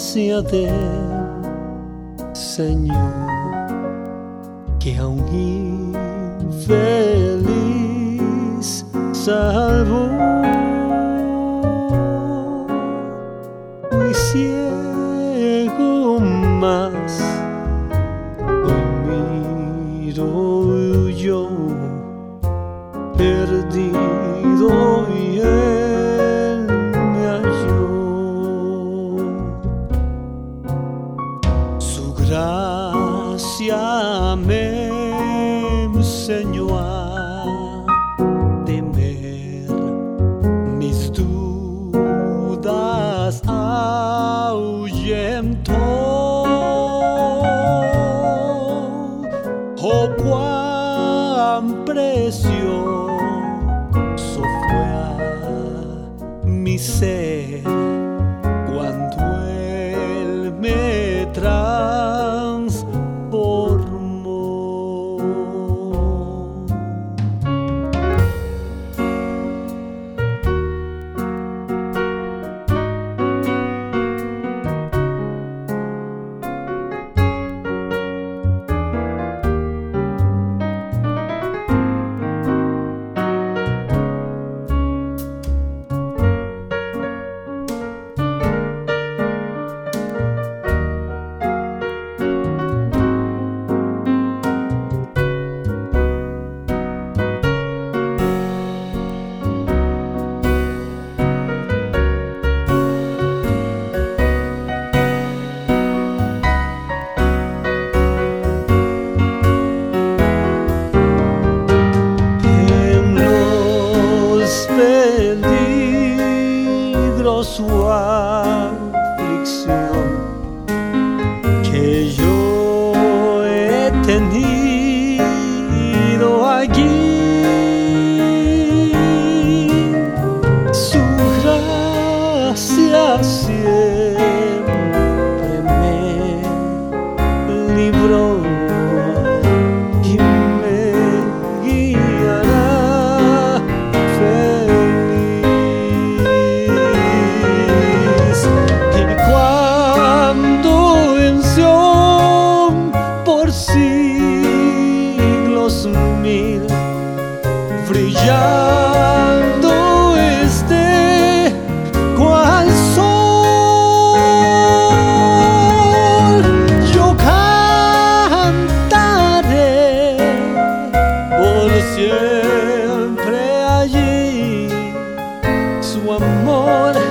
del Señor que a un infeliz salvó. Fui ciego más, hoy miro yo perdido gracia me a temer mis dudas ahuyentó. Oh, cuán precioso fue a mi ser cuando Él me transformó. Su aflicción que yo he tenido allí. Su gracia siempre mil brillando esté cual sol, yo cantaré por siempre allí su amor